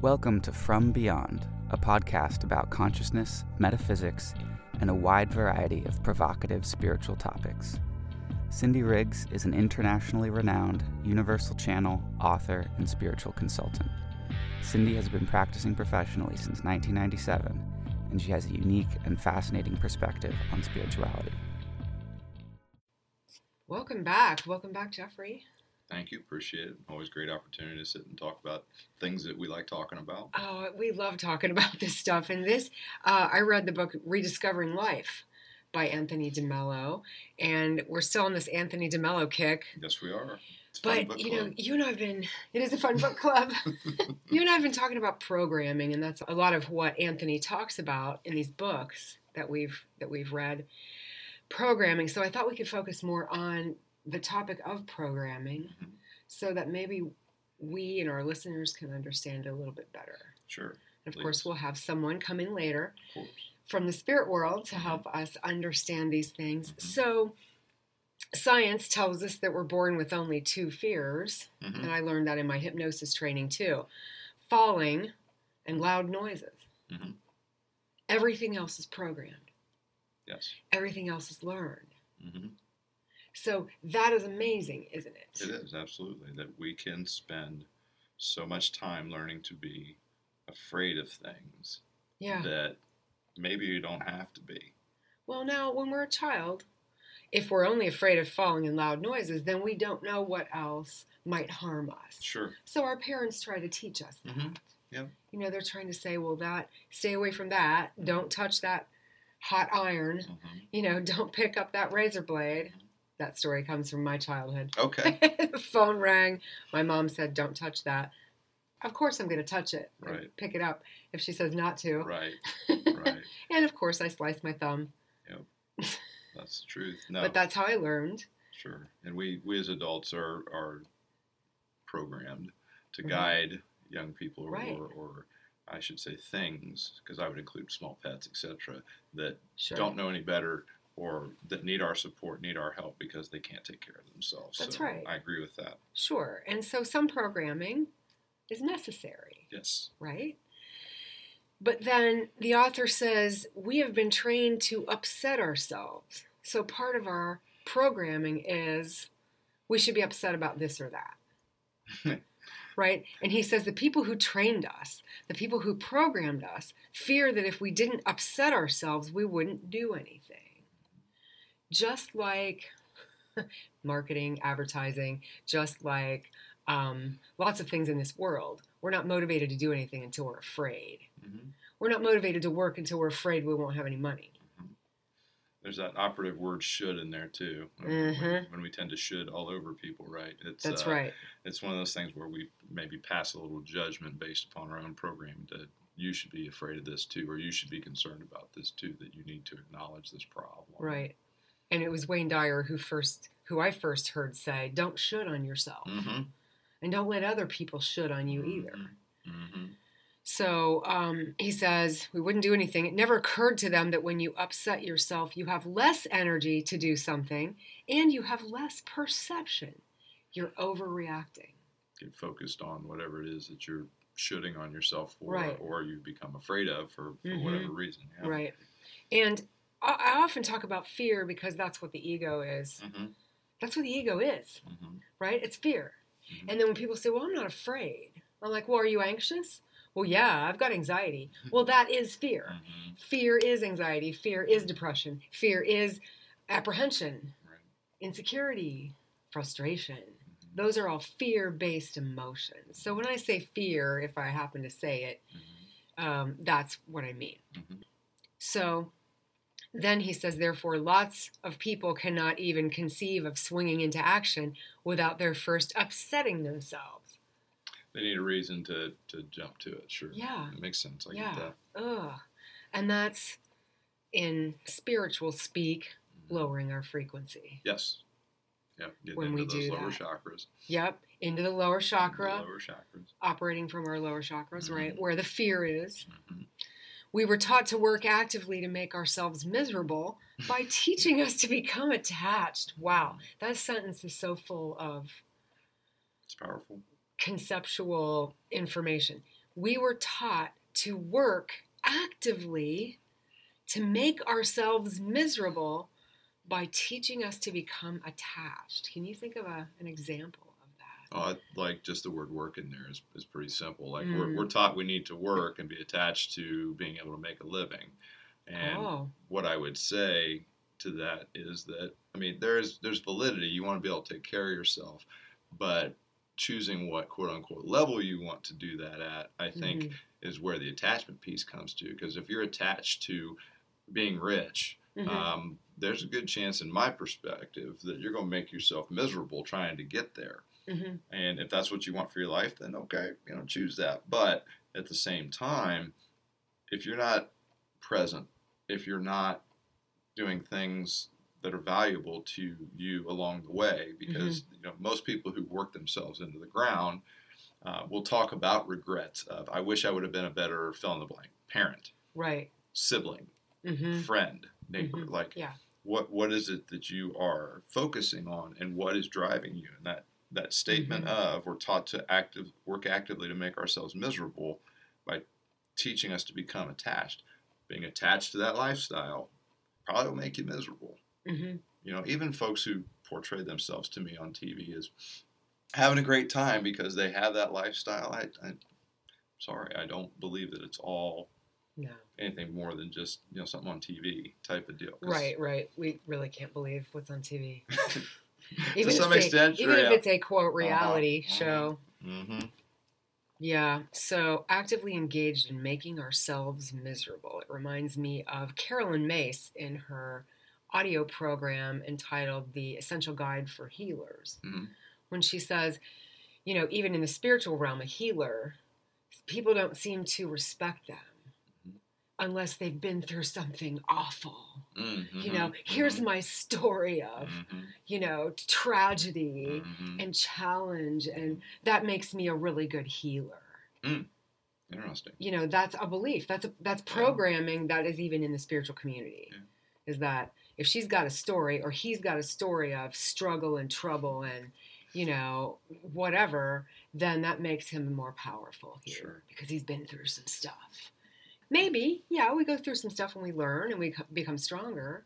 Welcome to From Beyond, a podcast about consciousness, metaphysics, and a wide variety of provocative spiritual topics. Cindy Riggs is an internationally renowned Universal Channel author and spiritual consultant. Cindy has been practicing professionally since 1997, and she has a unique and fascinating perspective on spirituality. Welcome back. Welcome back, Jeffrey. Thank you. Appreciate it. Always great opportunity to sit and talk about things that we like talking about. Oh, we love talking about this stuff. And this, uh, I read the book Rediscovering Life by Anthony DeMello, and we're still on this Anthony DeMello kick. Yes, we are. It's a fun But you know, you and I've been. It is a fun book club. you and I've been talking about programming, and that's a lot of what Anthony talks about in these books that we've that we've read. Programming. So I thought we could focus more on the topic of programming, Mhm. so that maybe we and our listeners can understand it a little bit better. Sure, And of course, we'll have someone come in later from the spirit world to Mhm. help us understand these things. Mhm. So, science tells us that we're born with only two fears, Mhm. and I learned that in my hypnosis training too falling and loud noises. Everything else is programmed, Yes. everything else is learned. So, that is amazing, isn't it? It is absolutely that we can spend so much time learning to be afraid of things Yeah. that maybe you don't have to be. Well, now, when we're a child, if we're only afraid of falling and loud noises, then we don't know what else might harm us. Sure. So our parents try to teach us that. Mhm. Yeah. You know, they're trying to say, well, that stay away from that. Don't touch that hot iron. hmm You know, don't pick up that razor blade. That story comes from my childhood. Okay. the phone rang. My mom said, "Don't touch that." Of course, I'm going to touch it. Right. Pick it up if she says not to. right. Right. and of course, I sliced my thumb. Yep. That's the truth. No. But that's how I learned. Sure. And we, we as adults are, are programmed to Mhm. guide young people or, Right. or, or I should say things, because I would include small pets, etc., that Sure. don't know any better or that need our support, need our help because they can't take care of themselves. That's So right. I agree with that. Sure. And so some programming is necessary. Yes. right? But then the author says we have been trained to upset ourselves. So part of our programming is we should be upset about this or that. right? And he says the people who trained us, the people who programmed us, fear that if we didn't upset ourselves, we wouldn't do anything. Just like marketing, advertising, just like um, lots of things in this world. We're not motivated to do anything until we're afraid. hmm We're not motivated to work until we're afraid we won't have any money. There's that operative word "should" in there too. When, Mhm. when we tend to should all over people, right? It's That's uh, right. it's one of those things where we maybe pass a little judgment based upon our own programming that you should be afraid of this too, or you should be concerned about this too, that you need to acknowledge this problem. Right. And it was Wayne Dyer who first who I first heard say, "Don't should on yourself, Mm-hmm. and don't let other people should on you either." Mm-hmm. So um, he says we wouldn't do anything. It never occurred to them that when you upset yourself, you have less energy to do something, and you have less perception. You're overreacting. Get focused on whatever it is that you're shooting on yourself for, Right. or you become afraid of for, for Mhm. whatever reason. Yeah. Right. And I, I often talk about fear because that's what the ego is. Mm-hmm. That's what the ego is, Mm-hmm. right? It's fear. Mhm. And then when people say, well, I'm not afraid, I'm like, well, are you anxious? Well, yeah, I've got anxiety. Well, that is fear. Mm-hmm. Fear is anxiety. Fear is depression. Fear is apprehension, Right. insecurity, frustration. Those are all fear based emotions. So when I say fear, if I happen to say it, um, that's what I mean. So then he says, therefore, lots of people cannot even conceive of swinging into action without their first upsetting themselves. They need a reason to, to jump to it. Sure. Yeah. It makes sense. I yeah. get that. Ugh. And that's in spiritual speak, Mhm. lowering our frequency. Yes. Yep. Getting When we do lower that. chakras. Yep. Into the lower chakra, the lower chakras. operating from our lower chakras, right? Mhm. Where the fear is. hmm We were taught to work actively to make ourselves miserable by teaching us to become attached. Wow, that sentence is so full of It's powerful. conceptual information. we were taught to work actively to make ourselves miserable by teaching us to become attached. Can you think of a, an example? Oh, I like just the word work in there is, is pretty simple. Like we're, Mm. we're taught we need to work and be attached to being able to make a living. And oh, what I would say to that is that I mean there's there's validity. You want to be able to take care of yourself, but choosing what quote unquote level you want to do that at, I think, Mhm. is where the attachment piece comes to. Because if you're attached to being rich, Mhm. um, there's a good chance, in my perspective, that you're going to make yourself miserable trying to get there. Mhm. And if that's what you want for your life, then okay, you know, choose that. But at the same time, if you're not present, if you're not doing things that are valuable to you along the way, because you know most people who work themselves into the ground uh, will talk about regrets of I wish I would have been a better fill in the blank parent, right. sibling, hmm friend, neighbor. Mhm. Like Yeah. what what is it that you are focusing on and what is driving you and that that statement Mhm. of we're taught to active work actively to make ourselves miserable by teaching us to become attached being attached to that lifestyle probably will make you miserable hmm you know even folks who portray themselves to me on tv as having a great time because they have that lifestyle i, I sorry i don't believe that it's all No. anything more than just you know something on tv type of deal. Right, right. We really can't believe what's on TV. to some extent, a, even if it's a quote reality Uh-huh. show. hmm Yeah, so actively engaged in making ourselves miserable. It reminds me of Carolyn Myss in her audio program entitled The Essential Guide for Healers, Mhm. when she says, you know, even in the spiritual realm, a healer, people don't seem to respect Mhm. Unless they've been through something awful. Mm-hmm. You know, here's my story of, you know, tragedy Mm-hmm. and challenge, and that makes me a really good healer. Interesting. you know that's a belief that's a, that's programming that is even in the spiritual community Yeah. is that if she's got a story or he's got a story of struggle and trouble and you know whatever then that makes him more powerful here Sure. because he's been through some stuff maybe yeah we go through some stuff and we learn and we become stronger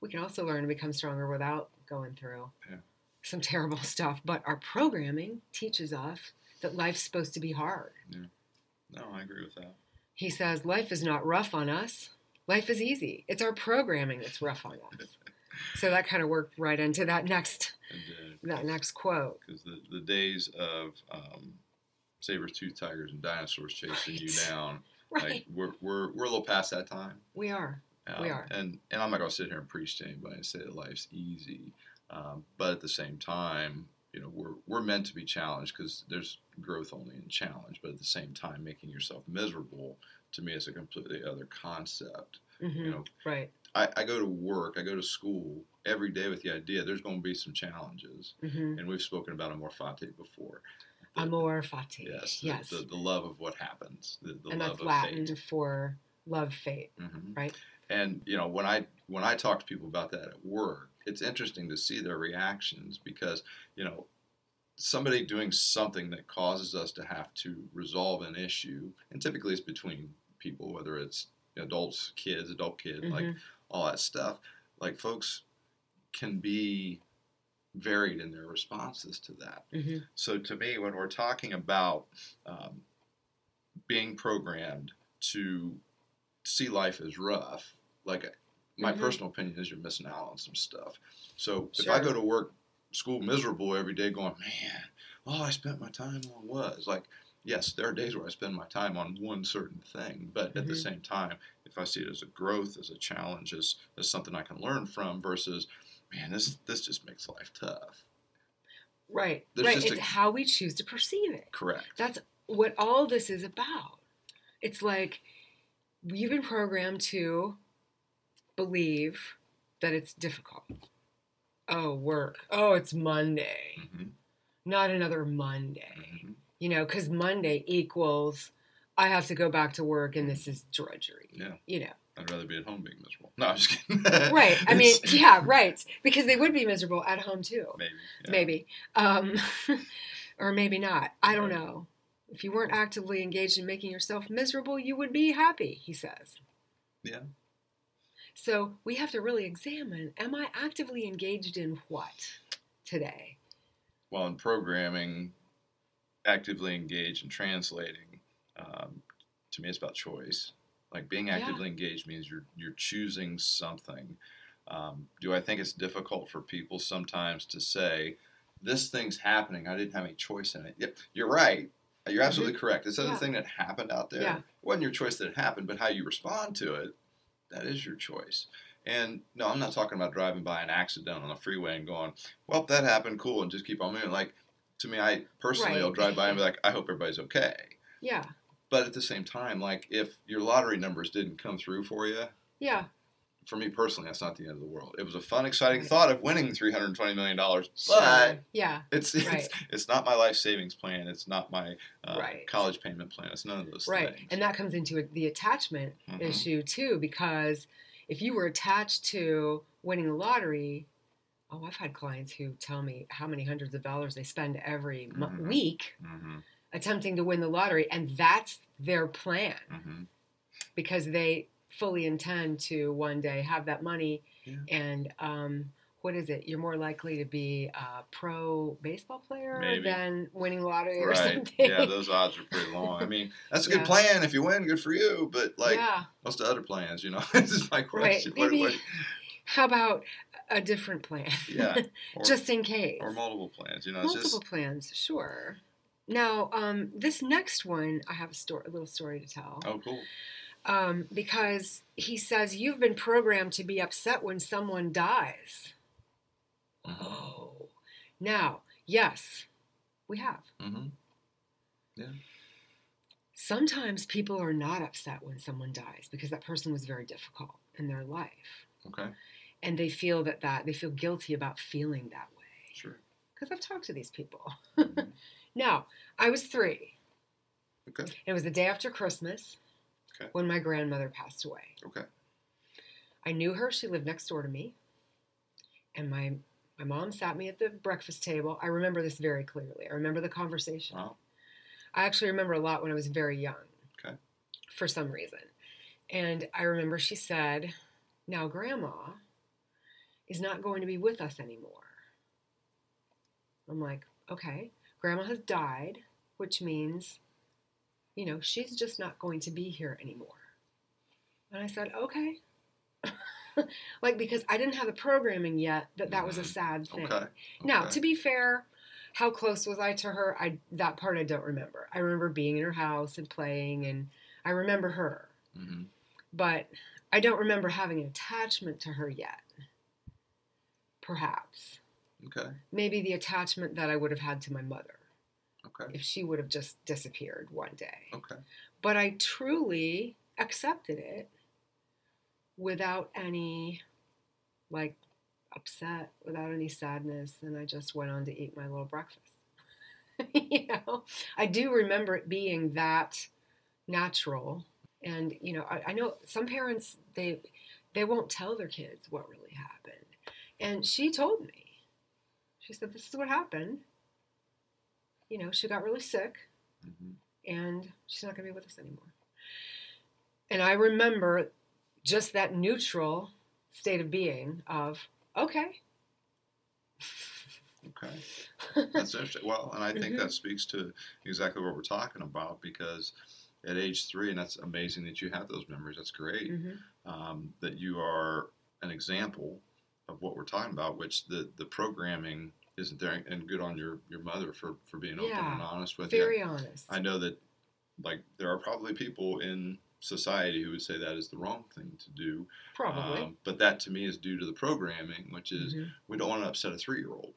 we can also learn and become stronger without going through Yeah. some terrible stuff but our programming teaches us that life's supposed to be hard Yeah. No, I agree with that. he says, Life is not rough on us. Life is easy. It's our programming that's rough on us. So that kind of worked right into that next And that next quote. because the, the days of um, saber-toothed tigers and dinosaurs chasing you down, Right. like we're, we're we're a little past that time. we are. Um, We are. And and I'm not gonna sit here and preach to anybody and say that life's easy, um, but at the same time, you know, we're we're meant to be challenged because there's growth only in challenge. But at the same time, making yourself miserable to me is a completely other concept. hmm You know, Right. I, I go to work, I go to school every day with the idea there's going to be some challenges, hmm and we've spoken about amor fati before. The- Amor fati. Yes, Yes. The, the love of what happens, the, the and love that's of Latin fate. for love fate, Mhm. right? And you know, when I when I talk to people about that at work, it's interesting to see their reactions because you know somebody doing something that causes us to have to resolve an issue, and typically it's between people, whether it's adults, kids, adult kid, like Mhm. all that stuff. Like folks can be varied in their responses to that. hmm So to me, when we're talking about um, being programmed to see life as rough, like my Mhm. personal opinion is you're missing out on some stuff. So if I go to work, school miserable every day, going, man, all I spent my time on was like, yes, there are days where I spend my time on one certain thing, but at the Mhm. same time, if I see it as a growth, as a challenge, as, as something I can learn from, versus, man, this this just makes life tough. Right. There's right. just It's a- how we choose to perceive it. Correct. That's what all this is about. It's like we've been programmed to believe that it's difficult. Oh, work. Oh, it's Monday. hmm Not another Monday. hmm You know, because Monday equals I have to go back to work and this is drudgery. Yeah. You know, I'd rather be at home being miserable. No, I'm just kidding. right. I mean, yeah, right. Because they would be miserable at home too. maybe. yeah. Maybe. Um, or maybe not. I don't know. If you weren't actively engaged in making yourself miserable, you would be happy, he says. Yeah. So we have to really examine am I actively engaged in what today? Well, in programming, actively engaged in translating, um, to me, it's about choice. Like being Yeah. actively engaged means you're you're choosing something. Um, do I think it's difficult for people sometimes to say, "This thing's happening. I didn't have any choice in it." Yep, you're right. You're absolutely correct. This other Mm-hmm. Yeah. thing that happened out there Yeah. it wasn't your choice that it happened, but how you respond to it, that is your choice. And no, I'm not talking about driving by an accident on a freeway and going, "Well, that happened, cool," and just keep on moving. Like to me, I personally Right. will drive by and be like, "I hope everybody's okay." Yeah, But at the same time, like if your lottery numbers didn't come through for you, yeah, for me personally, that's not the end of the world. It was a fun, exciting Right. thought of winning three hundred twenty million dollars, sure. but yeah, it's it's, Right. it's not my life savings plan. It's not my uh, Right. college payment plan. It's none of those right. things. And that comes into the attachment Mhm. issue too, because if you were attached to winning the lottery, oh, I've had clients who tell me how many hundreds of dollars they spend every mo- Mhm. week Mhm, attempting to win the lottery, and that's their plan mhm. because they fully intend to one day have that money. Yeah. And um, what is it? You're more likely to be a pro baseball player Maybe. than winning lottery or something. Yeah, those odds are pretty long. I mean, that's a good Yeah. plan. If you win, good for you. But like yeah, most the other plans, you know, this is my question. What- Maybe. what- How about a different plan? yeah, or, just in case. or multiple plans. You know, Multiple just plans, sure. Now, um, this next one, I have a story, a little story to tell. oh, cool. Um, because he says you've been programmed to be upset when someone dies. Oh, now, yes, we have. Mm-hmm. Yeah. Sometimes people are not upset when someone dies because that person was very difficult in their life, Okay, and they feel that that they feel guilty about feeling that way. sure. Because I've talked to these people. Mhm. Now, I was three. Okay, It was the day after Christmas Okay. when my grandmother passed away. okay. I knew her. She lived next door to me. And my my mom sat me at the breakfast table. I remember this very clearly. I remember the conversation. Wow. I actually remember a lot when I was very young. Okay. For some reason. And I remember she said, "Now grandma is not going to be with us anymore." I'm like, "Okay, grandma has died, which means you know, she's just not going to be here anymore." And I said, "Okay." like because I didn't have the programming yet that that was a Mhm. sad thing. Okay. Now, okay. to be fair, how close was I to her? I that part I don't remember. I remember being in her house and playing, and I remember her, Mhm. but I don't remember having an attachment to her yet. Perhaps, Okay. maybe the attachment that I would have had to my mother Okay. if she would have just disappeared one day. Okay. But I truly accepted it without any like upset, without any sadness, and I just went on to eat my little breakfast. you know, I do remember it being that natural. And you know, I, I know some parents they they won't tell their kids what really happened. And she told me. She said, This is what happened. You know, she got really sick Mhm. and she's not going to be with us anymore. And I remember just that neutral state of being of, okay. Okay. That's interesting. Well, and I think Mhm. that speaks to exactly what we're talking about because at age three, and that's amazing that you have those memories. That's great. Mhm. Um, that you are an example of what we're talking about, which the, the programming isn't there. And good on your, your mother for, for being open and honest with you. Very honest. I know that, like, there are probably people in society who would say that is the wrong thing to do. Probably. Um, but that to me is due to the programming, which is Mhm. we don't want to upset a three year old.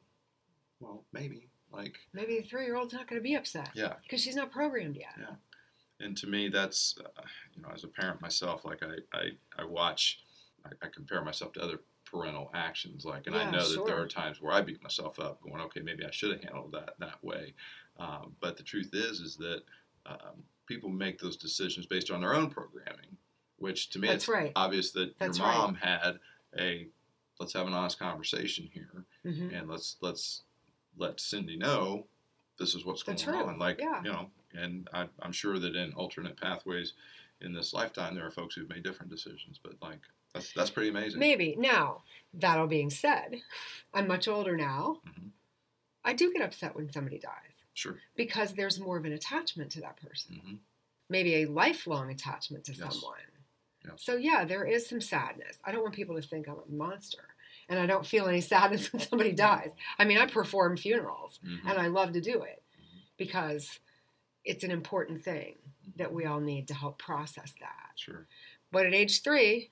Well, maybe. Like, Maybe the three year old's not going to be upset yeah. because she's not programmed yet. Yeah. And to me, that's, uh, you know, as a parent myself, like, I, I, I watch, I, I compare myself to other parental actions. Like, and I Yeah, know that there are times where I beat myself up going, okay, maybe I should have handled that that way. Um, but the truth is, is that um, people make those decisions based on their own programming, which to me, That's it's right. obvious that That's your right. mom had a, let's have an honest conversation here hmm and let's let's let Cindy know this is what's going on. Like yeah. you know, and I, I'm sure that in alternate pathways in this lifetime, there are folks who've made different decisions. But like that's that's pretty amazing. Maybe. Now, that all being said, I'm much older now. Mhm. I do get upset when somebody dies Sure. because there's more of an attachment to that person. hmm Maybe a lifelong attachment to Yes. someone. Yes. So, yeah, there is some sadness. I don't want people to think I'm a monster. And I don't feel any sadness when somebody dies. I mean, I perform funerals hmm and I love to do it Mhm. because it's an important thing that we all need to help process that. Sure. But at age three,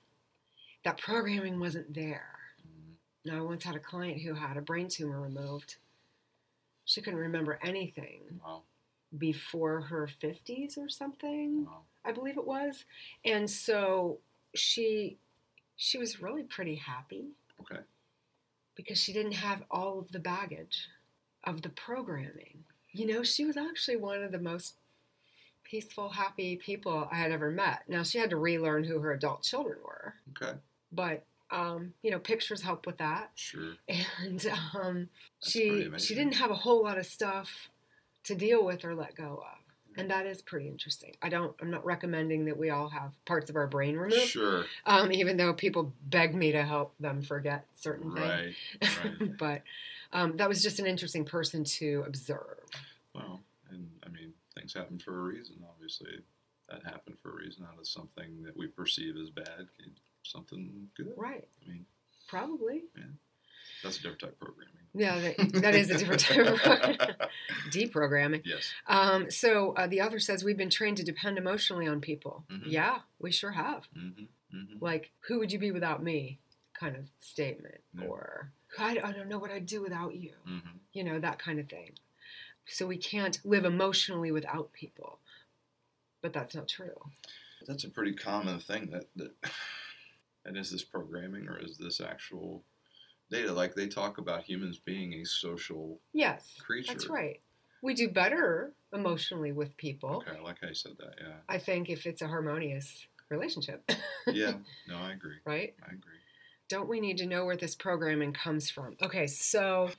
that programming wasn't there. Mhm. Now, I once had a client who had a brain tumor removed. She couldn't remember anything Wow. before her 50s or something, Wow. I believe it was. And so she she was really pretty happy Okay. because she didn't have all of the baggage of the programming. You know, she was actually one of the most peaceful, happy people I had ever met. Now, she had to relearn who her adult children were, Okay. But um, you know, pictures help with that. Sure. And um, she she didn't have a whole lot of stuff to deal with or let go of. And that is pretty interesting. I don't. I'm not recommending that we all have parts of our brain removed, Sure. um, even though people beg me to help them forget certain things. Right. Right. but um, that was just an interesting person to observe. Well, and I mean, things happen for a reason. Obviously, that happened for a reason. Out of something that we perceive as bad, came something good. Right. I mean, Probably. that's a different type of programming. Yeah, that, that is a different type of deprogramming. Yes. Um, so uh, the author says we've been trained to depend emotionally on people. Mhm. Yeah, we sure have. Mm-hmm. Mm-hmm. Like, who would you be without me? Kind of statement, Yeah. or I, I don't know what I'd do without you. Mm-hmm. You know that kind of thing. So we can't live emotionally without people, but that's not true. That's a pretty common thing. That that. And is this programming or is this actual data? Like they talk about humans being a social Yes, creature. that's right. We do better emotionally with people. Okay, I like how you said that. Yeah. I think if it's a harmonious relationship, Yeah. No, I agree. right? I agree. Don't we need to know where this programming comes from? Okay, so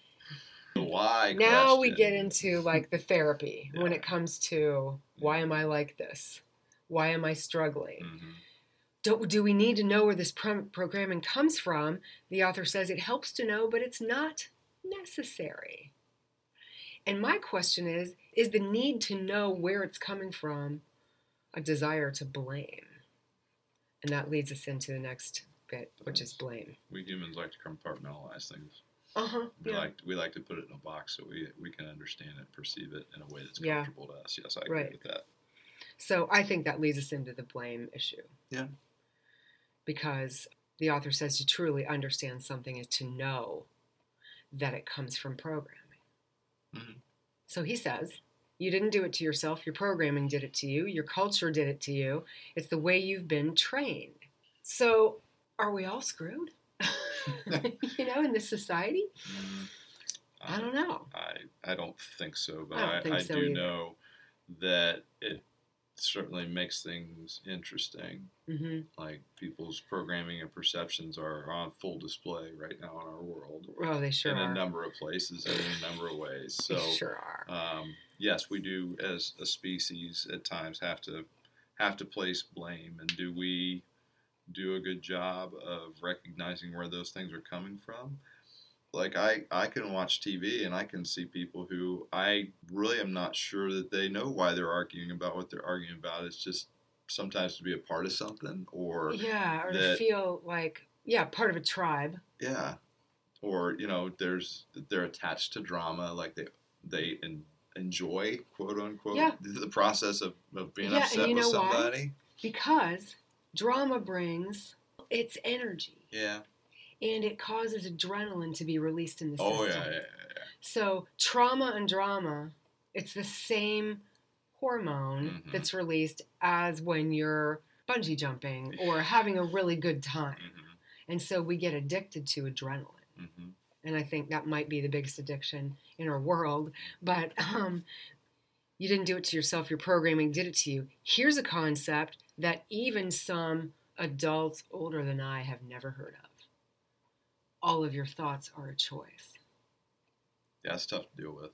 why. now we get into like the therapy when it comes to why am I like this? Why am I struggling? Mhm. Do, do we need to know where this pro- programming comes from? The author says it helps to know, but it's not necessary. And my question is is the need to know where it's coming from a desire to blame? And that leads us into the next bit, which is blame. We humans like to compartmentalize things. Uh huh. We Yeah. like we like to put it in a box so we we can understand it, perceive it in a way that's Yeah. comfortable to us. Yes, I agree Right. with that. So I think that leads us into the blame issue. Yeah. Because the author says to truly understand something is to know that it comes from programming. Mhm. So he says, you didn't do it to yourself, your programming did it to you, your culture did it to you. It's the way you've been trained. So are we all screwed? you know, in this society? Mm, I don't know. I I don't think so, but I I, think I so do either. know that it certainly makes things interesting. hmm Like people's programming and perceptions are on full display right now in our world. Oh, they sure in a number of places and in a number of ways. So they sure are. um, yes, we do as a species at times have to have to place blame, and do we do a good job of recognizing where those things are coming from? Like I, I can watch TV and I can see people who I really am not sure that they know why they're arguing about what they're arguing about. It's just sometimes to be a part of something, or yeah, or to feel like, yeah, part of a tribe. Yeah, or you know, there's they're attached to drama, like they they en- enjoy quote unquote Yeah. the process of, of being Yeah, upset with know why? somebody. because drama brings its energy Yeah. And it causes adrenaline to be released in the system. Oh yeah, yeah, yeah, So trauma and drama, it's the same hormone Mhm. that's released as when you're bungee jumping or having a really good time. yeah. And so we get addicted to adrenaline. hmm hmm And I think that might be the biggest addiction in our world. But um, you didn't do it to yourself, your programming did it to you. Here's a concept that even some adults older than I have never heard of. All of your thoughts are a choice. Yeah, it's tough to deal with.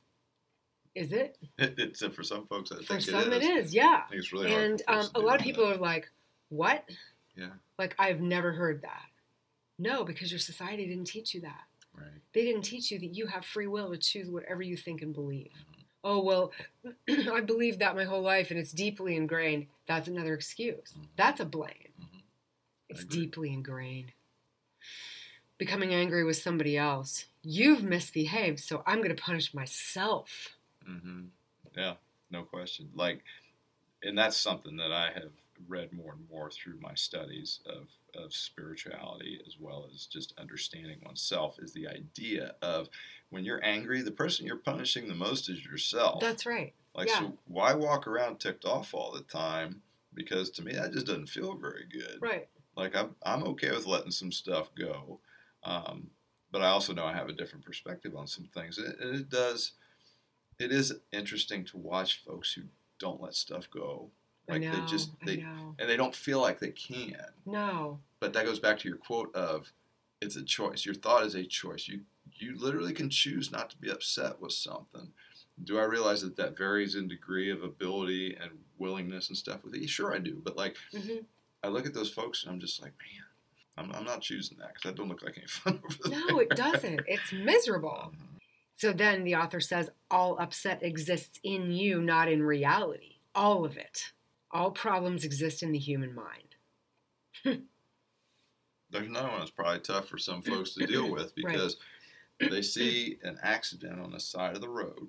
Is it? it's for some folks. I For think some, it it is. is. Yeah. I think it's really hard. And um, a lot of that. people are like, "What? Yeah. Like I've never heard that." No, because your society didn't teach you that. Right. They didn't teach you that you have free will to choose whatever you think and believe. Mm-hmm. Oh, well, I believed that my whole life and it's deeply ingrained. That's another excuse. Mhm. That's a blame. Mhm. It's deeply ingrained. Becoming angry with somebody else. You've misbehaved, so I'm going to punish myself. Mm-hmm. Yeah, no question. Like, and that's something that I have read more and more through my studies of, of spirituality as well as just understanding oneself is the idea of when you're angry, the person you're punishing the most is yourself. That's right. like, yeah. so why walk around ticked off all the time? Because to me, that just doesn't feel very good. Right. Like, I'm, I'm okay with letting some stuff go. Um, but I also know I have a different perspective on some things. And it, it does, it is interesting to watch folks who don't let stuff go. Like know. they just, they, and they don't feel like they can. No. But that goes back to your quote of, it's a choice. Your thought is a choice. You, you literally can choose not to be upset with something. Do I realize that that varies in degree of ability and willingness and stuff with it? Sure, I do. But like, hmm I look at those folks and I'm just like, man, I'm, I'm not choosing that because that don't look like any fun over there. No, it doesn't. It's miserable. Mhm. So then the author says all upset exists in you, not in reality. All of it. All problems exist in the human mind. There's another one that's probably tough for some folks to deal with Right. because they see an accident on the side of the road.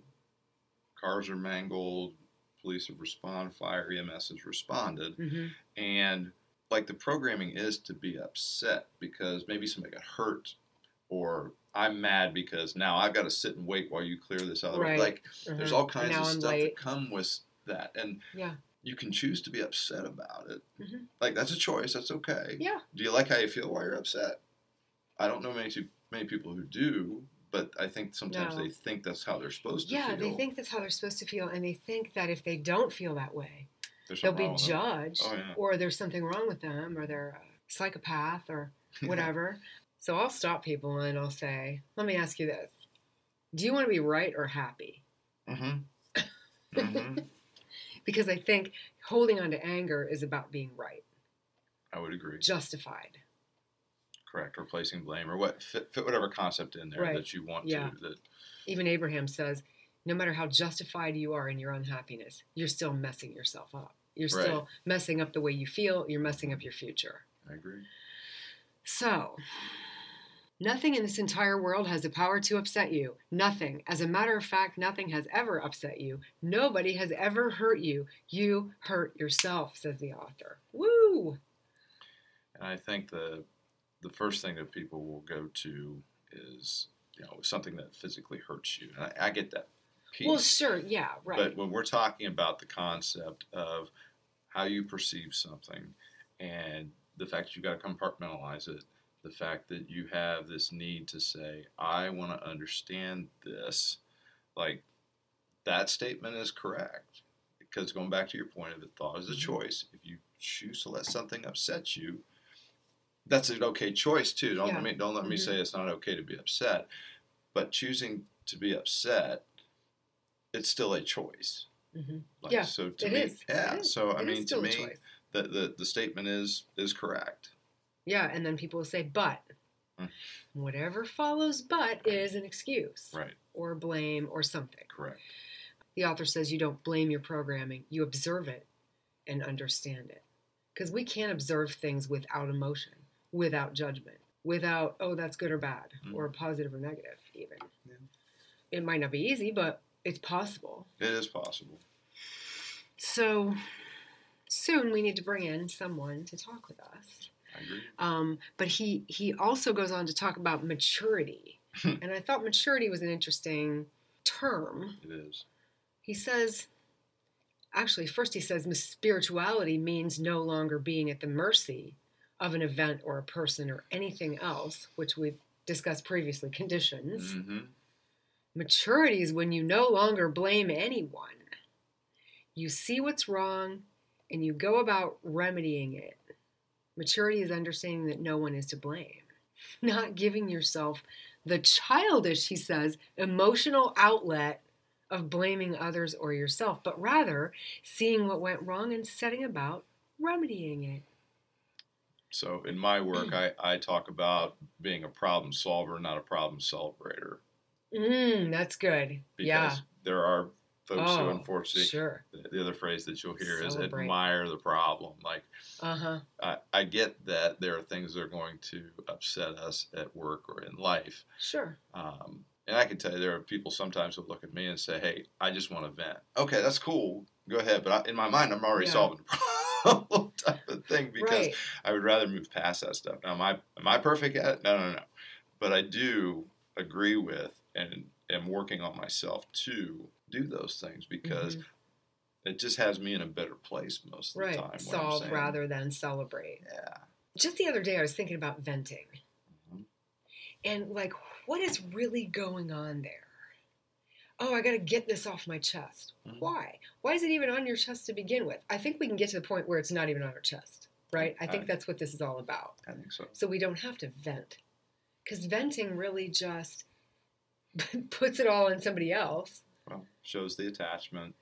Cars are mangled, police have responded, fire EMS has responded, hmm and like the programming is to be upset because maybe somebody got hurt or I'm mad because now I've got to sit and wait while you clear this other Right. Like there's all kinds now of I'm stuff late. that come with that, and Yeah. you can choose to be upset about it. Mhm. Like that's a choice. That's okay. Yeah. Do you like how you feel while you're upset? I don't know many too, many people who do, but I think sometimes No. they think that's how they're supposed to feel Yeah, feel. they think that's how they're supposed to feel, and they think that if they don't feel that way, they'll be wrong with them. judged, Oh, yeah. or there's something wrong with them, or they're a psychopath, or whatever. so I'll stop people and I'll say, "Let me ask you this: Do you want to be right or happy?" Mhm. Mhm. Because I think holding on to anger is about being right, I would agree. justified. Correct. Or placing blame or what fit, fit whatever concept in there Right. that you want Yeah. to. That Even Abraham says, no matter how justified you are in your unhappiness, you're still messing yourself up. You're Right. still messing up the way you feel, you're messing up your future. I agree. So, nothing in this entire world has the power to upset you. Nothing. As a matter of fact, nothing has ever upset you. Nobody has ever hurt you. You hurt yourself, says the author. Woo! And I think the the first thing that people will go to is you know something that physically hurts you. And I, I get that piece. Well, sure, yeah, right. But when we're talking about the concept of how you perceive something and the fact that you've got to compartmentalize it, the fact that you have this need to say, I want to understand this, like that statement is correct. Because going back to your point of it, thought is a Mhm. choice. If you choose to let something upset you, that's an okay choice too. Don't Yeah. let me don't let me Mhm. say it's not okay to be upset. But choosing to be upset, it's still a choice. Mhm. Like, Yeah, So to It me, is. yeah. It. So I It mean, to me, the, the the statement is is correct. Yeah, and then people will say, but. Mm. Whatever follows but is an excuse Right. or blame or something. Correct. The author says you don't blame your programming, you observe it and understand it. Because we can't observe things without emotion, without judgment, without, oh, that's good or bad, Mm. or positive or negative, even. Yeah. It might not be easy, but it's possible. It is possible. So soon we need to bring in someone to talk with us. I agree. Um, but he he also goes on to talk about maturity, and I thought maturity was an interesting term. It is. He says, actually, first he says spirituality means no longer being at the mercy of an event or a person or anything else, which we've discussed previously. Conditions. hmm Maturity is when you no longer blame anyone. You see what's wrong and you go about remedying it. Maturity is understanding that no one is to blame, not giving yourself the childish, he says, emotional outlet of blaming others or yourself, but rather seeing what went wrong and setting about remedying it. So in my work, I, I talk about being a problem solver, not a problem celebrator. Mm, that's good. Because yeah. there are folks who Oh, unfortunately Sure. the, the other phrase that you'll hear Celebrate. is admire the problem. Like Uh huh. I, I get that there are things that are going to upset us at work or in life. Sure. Um, and I can tell you there are people sometimes who look at me and say, "Hey, I just want to vent." Okay, that's cool. Go ahead. But I, in my mind, I'm already Yeah. solving the problem type of thing because Right. I would rather move past that stuff. Now, am I am I perfect at it? No, no, no. But I do agree with and am working on myself to do those things because Mhm. it just has me in a better place most of Right. the time. Solve rather than celebrate. Yeah. Just the other day, I was thinking about venting. Mhm. And like, what is really going on there? Oh, I got to get this off my chest. Mhm. Why? Why is it even on your chest to begin with? I think we can get to the point where it's not even on our chest, right? I think I- that's what this is all about. I think so. So we don't have to vent. Because venting really just puts it all on somebody else. Well, shows the attachment.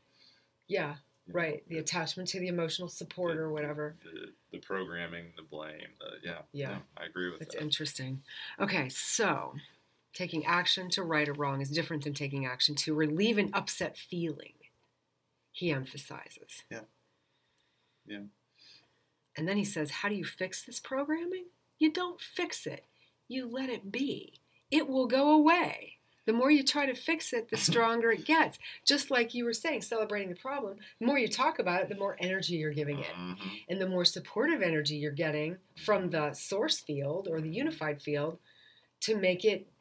Yeah, you right. The the- attachment to the emotional support the- or whatever. The, the programming, the blame. The, yeah. Yeah. no, I agree with that. That's that. interesting. Okay, so taking action to right or wrong is different than taking action to relieve an upset feeling, he emphasizes. Yeah. Yeah. And then he says, How do you fix this programming? You don't fix it, you let it be. It will go away. The more you try to fix it, the stronger it gets. Just like you were saying, celebrating the problem, the more you talk about it, the more energy you're giving it Mhm. and the more supportive energy you're getting from the source field or the unified field to make it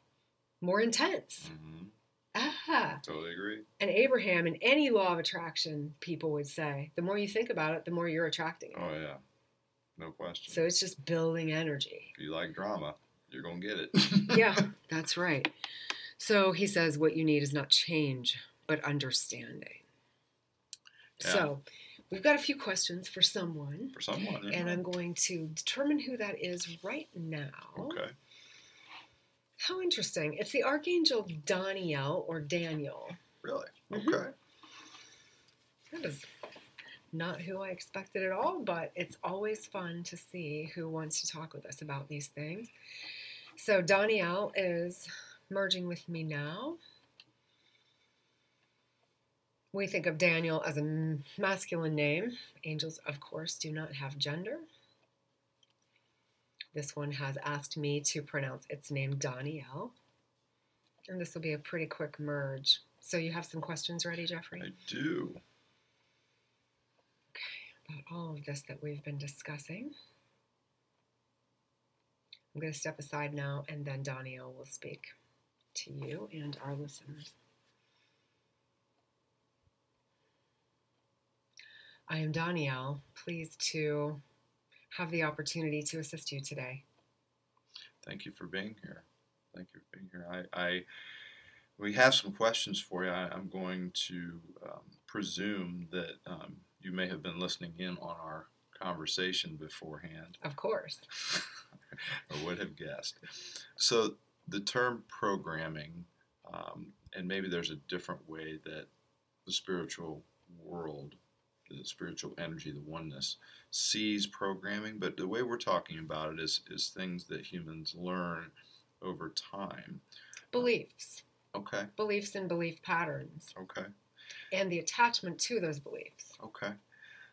more intense. Mhm. Ah, Totally agree. and Abraham in any law of attraction, people would say, the more you think about it, the more you're attracting it. Oh yeah, no question. So it's just building energy. if you like drama, you're gonna get it. Yeah, that's right. So he says, what you need is not change, but understanding. Yeah. So we've got a few questions for someone. For someone. yeah. And I'm going to determine who that is right now. Okay. How interesting. It's the Archangel Daniel or Daniel. Really? Mhm. Okay. That is not who I expected at all, but it's always fun to see who wants to talk with us about these things. So Daniel is merging with me now. We think of Daniel as a masculine name. Angels, of course, do not have gender. This one has asked me to pronounce its name Daniel. And this will be a pretty quick merge. So you have some questions ready, Jeffrey? I do. Okay, about all of this that we've been discussing. I'm going to step aside now, and then Danielle will speak to you and our listeners. I am Danielle, pleased to have the opportunity to assist you today. Thank you for being here. Thank you for being here. I, I we have some questions for you. I, I'm going to um, presume that um, you may have been listening in on our conversation beforehand. Of course. I would have guessed. So the term programming, um, and maybe there's a different way that the spiritual world, the spiritual energy, the oneness, sees programming, but the way we're talking about it is is things that humans learn over time. Beliefs, Okay, beliefs and belief patterns, okay, and the attachment to those beliefs. okay.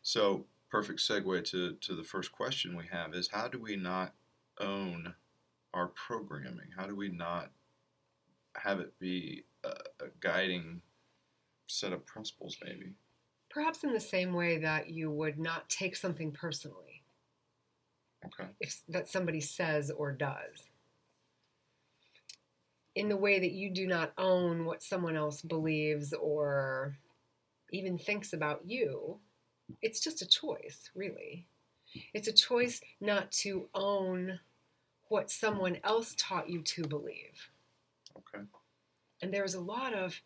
So perfect segue to to the first question we have is how do we not own our programming? How do we not have it be a, a guiding set of principles, maybe? Perhaps in the same way that you would not take something personally Okay. if that somebody says or does. In the way that you do not own what someone else believes or even thinks about you, it's just a choice, really. It's a choice not to own what someone else taught you to believe. Okay. And there's a lot of,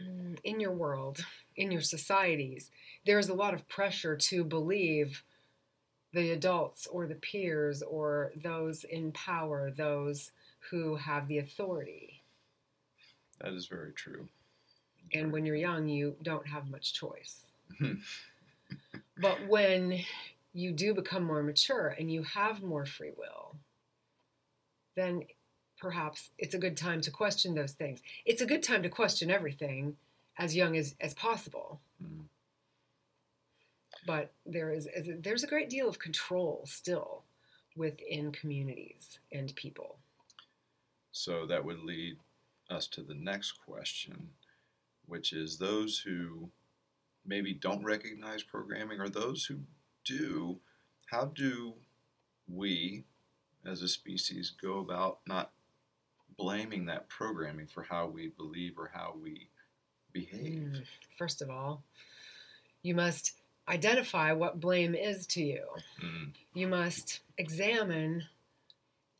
mm, in your world, in your societies, there's a lot of pressure to believe the adults or the peers or those in power, those who have the authority. That is very true. And when you're young, you don't have much choice. Mhm. but when you do become more mature and you have more free will, then perhaps it's a good time to question those things. It's a good time to question everything as young as, as possible. Mm. But there is, is there's a great deal of control still within communities and people. So that would lead us to the next question, which is those who maybe don't recognize programming or those who do, how do we as a species go about not blaming that programming for how we believe or how we behave? Mm. First of all, you must identify what blame is to you. Mm, You must examine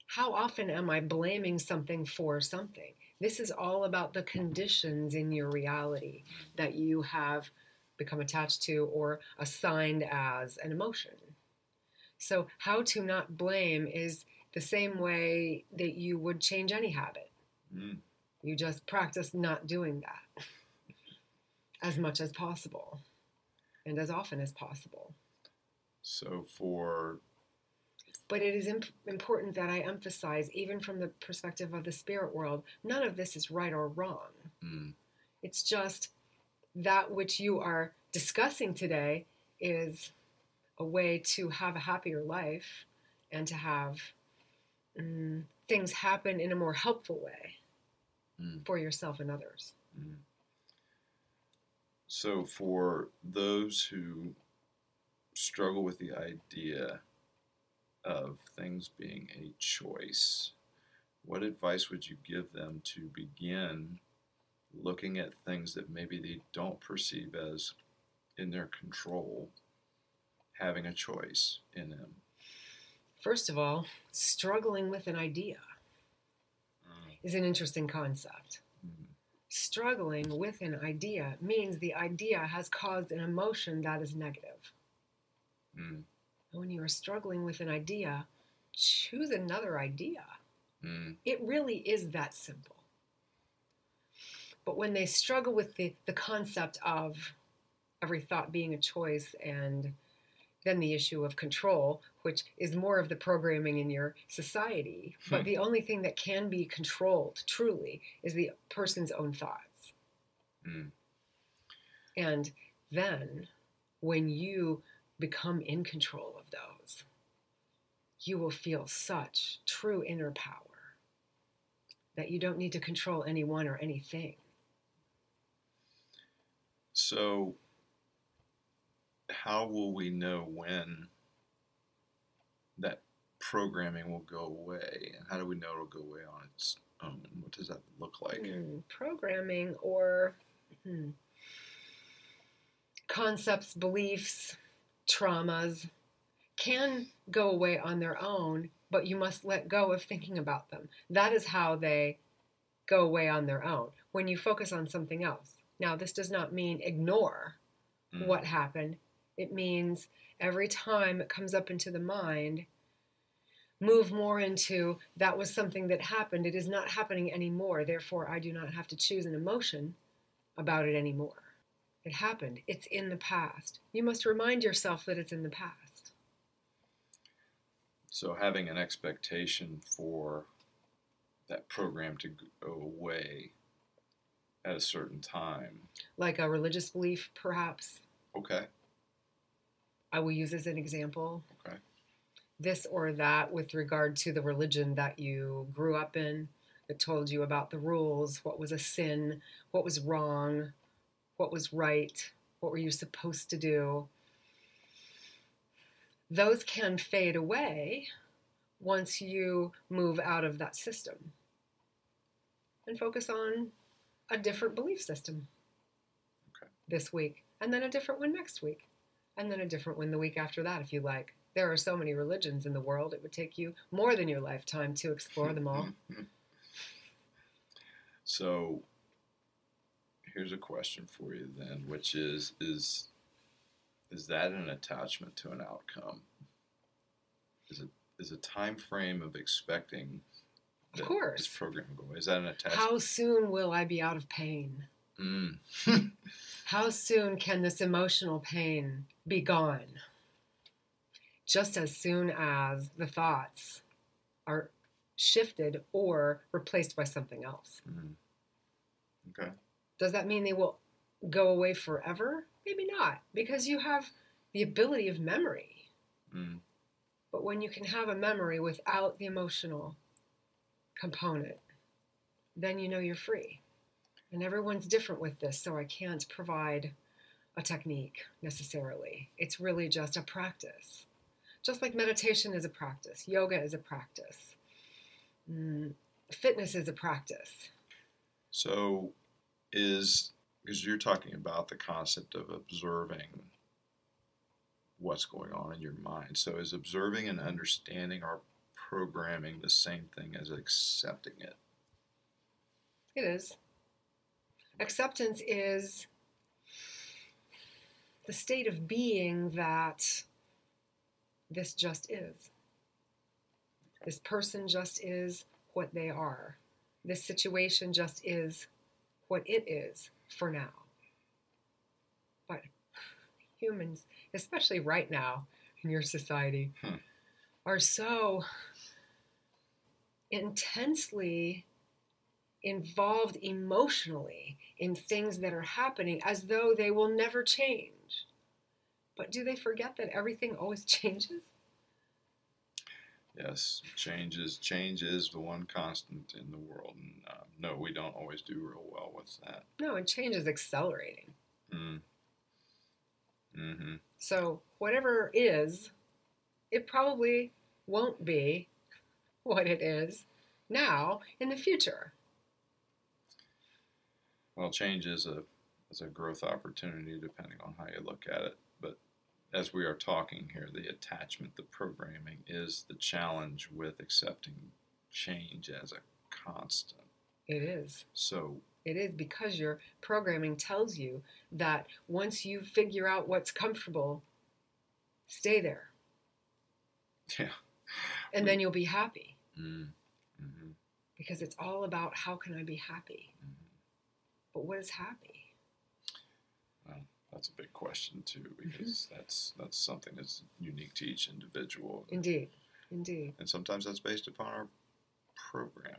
how often am I blaming something for something? This is all about the conditions in your reality that you have become attached to or assigned as an emotion. So, how to not blame is the same way that you would change any habit. mm, You just practice not doing that as much as possible and as often as possible. So for But it is imp- important that I emphasize, even from the perspective of the spirit world, none of this is right or wrong. mm, It's just that which you are discussing today is a way to have a happier life and to have mm, things happen in a more helpful way Mm. for yourself and others. mm. So for those who struggle with the idea of things being a choice, what advice would you give them to begin looking at things that maybe they don't perceive as in their control, having a choice in them? First of all, struggling with an idea is an interesting concept. Mm, struggling with an idea means the idea has caused an emotion that is negative. mm, when you are struggling with an idea, choose another idea. mm, It really is that simple. But when they struggle with the, the concept of every thought being a choice and then the issue of control, which is more of the programming in your society, but Hmm. the only thing that can be controlled truly is the person's own thoughts. mm, And then when you become in control of those, you will feel such true inner power that you don't need to control anyone or anything. So, how will we know when programming will go away? And how do we know it'll go away on its own? What does that look like? Hmm, programming or hmm, concepts, beliefs, traumas can go away on their own, but you must let go of thinking about them. That is how they go away on their own when you focus on something else. Now, this does not mean ignore Mm, what happened, it means every time it comes up into the mind, move more into that was something that happened. It is not happening anymore. Therefore, I do not have to choose an emotion about it anymore. It happened. It's in the past. You must remind yourself that it's in the past. So, having an expectation for that program to go away at a certain time. Like a religious belief, perhaps. Okay. I will use as an example. This or that with regard to the religion that you grew up in, that told you about the rules, what was a sin, what was wrong, what was right, what were you supposed to do. Those can fade away once you move out of that system and focus on a different belief system Okay. this week, and then a different one next week and then a different one the week after that if you like. There are so many religions in the world, it would take you more than your lifetime to explore them all. So here's a question for you then, which is is is that an attachment to an outcome? Is it is a time frame of expecting Of course. this program will go away? Is that an attachment? How soon will I be out of pain? Mm. How soon can this emotional pain be gone? Just as soon as the thoughts are shifted or replaced by something else. Mm. Okay. Does that mean they will go away forever? Maybe not, because you have the ability of memory. Mm. But when you can have a memory without the emotional component, then you know you're free. And everyone's different with this, so I can't provide a technique necessarily. It's really just a practice. Just like meditation is a practice, yoga is a practice, mm, fitness is a practice. So, is because you're talking about the concept of observing what's going on in your mind. So, is observing and understanding our programming the same thing as accepting it? It is. Acceptance is the state of being that this just is. This person just is what they are. This situation just is what it is for now. But humans, especially right now in your society, Hmm. are so intensely involved emotionally in things that are happening as though they will never change. But do they forget that everything always changes? Yes, change is change is the one constant in the world, and uh, no, we don't always do real well with that. No, and change is accelerating. Mm. Mm-hmm. So, whatever is, it probably won't be what it is now in the future. Well, change is a is a growth opportunity depending on how you look at it. As we are talking here, the attachment, the programming is the challenge with accepting change as a constant. It is. So It is because your programming tells you that once you figure out what's comfortable, stay there. Yeah. And then you'll be happy mm, hmm because it's all about how can I be happy? But what is happy? That's a big question too, because that's that's something that's unique to each individual, Indeed. Indeed. and sometimes that's based upon our programming.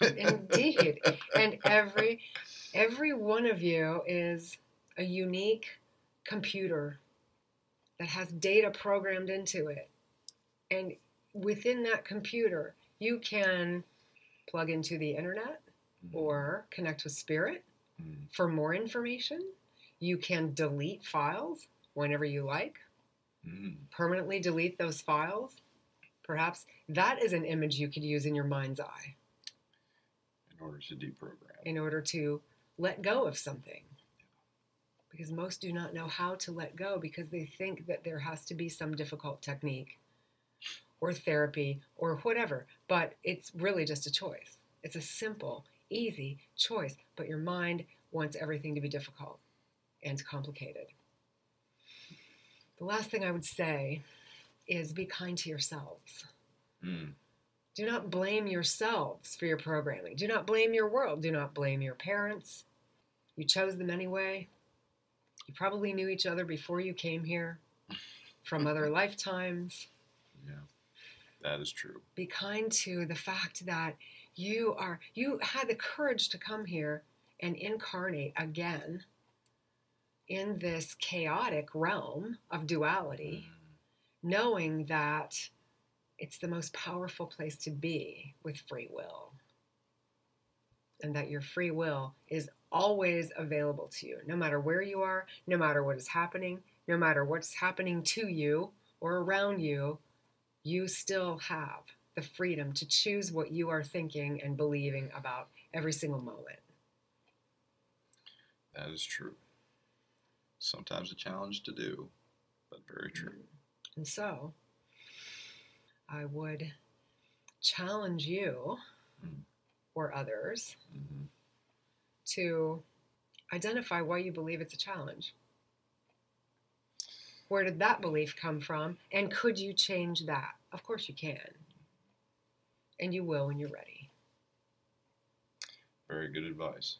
Indeed. and every every one of you is a unique computer that has data programmed into it. And within that computer, you can plug into the internet or connect with spirit Mm. for more information. You can delete files whenever you like, Mm. permanently delete those files. Perhaps that is an image you could use in your mind's eye. in order to deprogram. in order to let go of something. Because most do not know how to let go because they think that there has to be some difficult technique or therapy or whatever. But it's really just a choice. It's a simple, easy choice. But your mind wants everything to be difficult and complicated. The last thing I would say is be kind to yourselves. Mm. Do not blame yourselves for your programming. Do not blame your world. Do not blame your parents. You chose them anyway. You probably knew each other before you came here from other lifetimes. Yeah, that is true. Be kind to the fact that you are you had the courage to come here and incarnate again in this chaotic realm of duality, mm. knowing that it's the most powerful place to be with free will. And that your free will is always available to you, no matter where you are, no matter what is happening, no matter what's happening to you or around you, you still have the freedom to choose what you are thinking and believing about every single moment. That is true. Sometimes a challenge to do, but very true. And so, I would challenge you Mm. or others hmm to identify why you believe it's a challenge. Where did that belief come from? And could you change that? Of course you can. And you will when you're ready. Very good advice.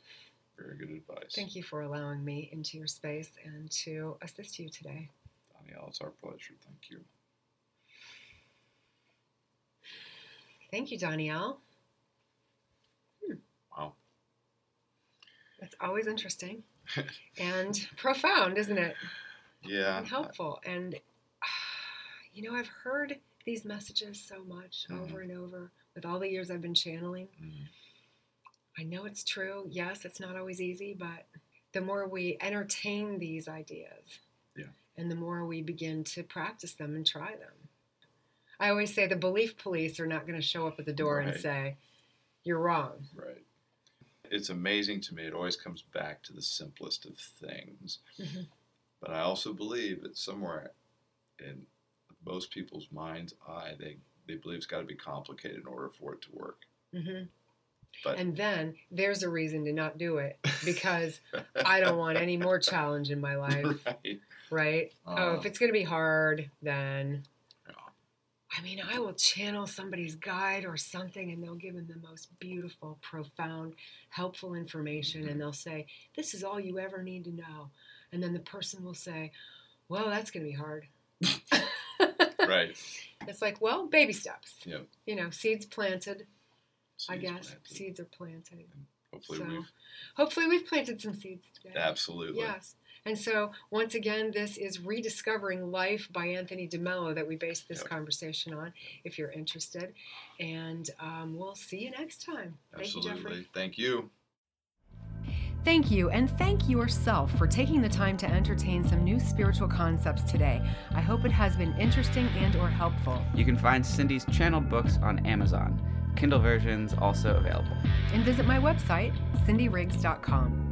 Very good advice. Thank you for allowing me into your space and to assist you today. Danielle, it's our pleasure. Thank you. Thank you, Danielle. Wow. That's always interesting and profound, isn't it? Yeah. And helpful. And, you know, I've heard these messages so much Mhm. over and over with all the years I've been channeling. Mhm. I know it's true. Yes, it's not always easy, but the more we entertain these ideas Yeah. and the more we begin to practice them and try them. I always say the belief police are not going to show up at the door and say, you're wrong. Right. It's amazing to me. It always comes back to the simplest of things. Mhm. But I also believe that somewhere in most people's mind's eye, they, they believe it's got to be complicated in order for it to work. hmm But And then there's a reason to not do it because I don't want any more challenge in my life, right. right? oh, Uh, if it's going to be hard, then Yeah. I mean, I will channel somebody's guide or something, and they'll give them the most beautiful, profound, helpful information, Mm-hmm. and they'll say, This is all you ever need to know. And then the person will say, Well, that's going to be hard. right. It's like, Well, baby steps. Yep. You know, seeds planted, I guess. planted. Seeds are planted. Hopefully so- we've Hopefully, we've planted some seeds today. absolutely. Yes. And so, once again, this is Rediscovering Life by Anthony DeMello that we based this Yep. conversation on, if you're interested. And um, we'll see you next time. Thank you, Absolutely. Jeffrey. Thank you. Thank you, and thank yourself for taking the time to entertain some new spiritual concepts today. I hope it has been interesting and or helpful. You can find Cindy's channeled books on Amazon. Kindle versions also available. And visit my website, cindyriggs.com.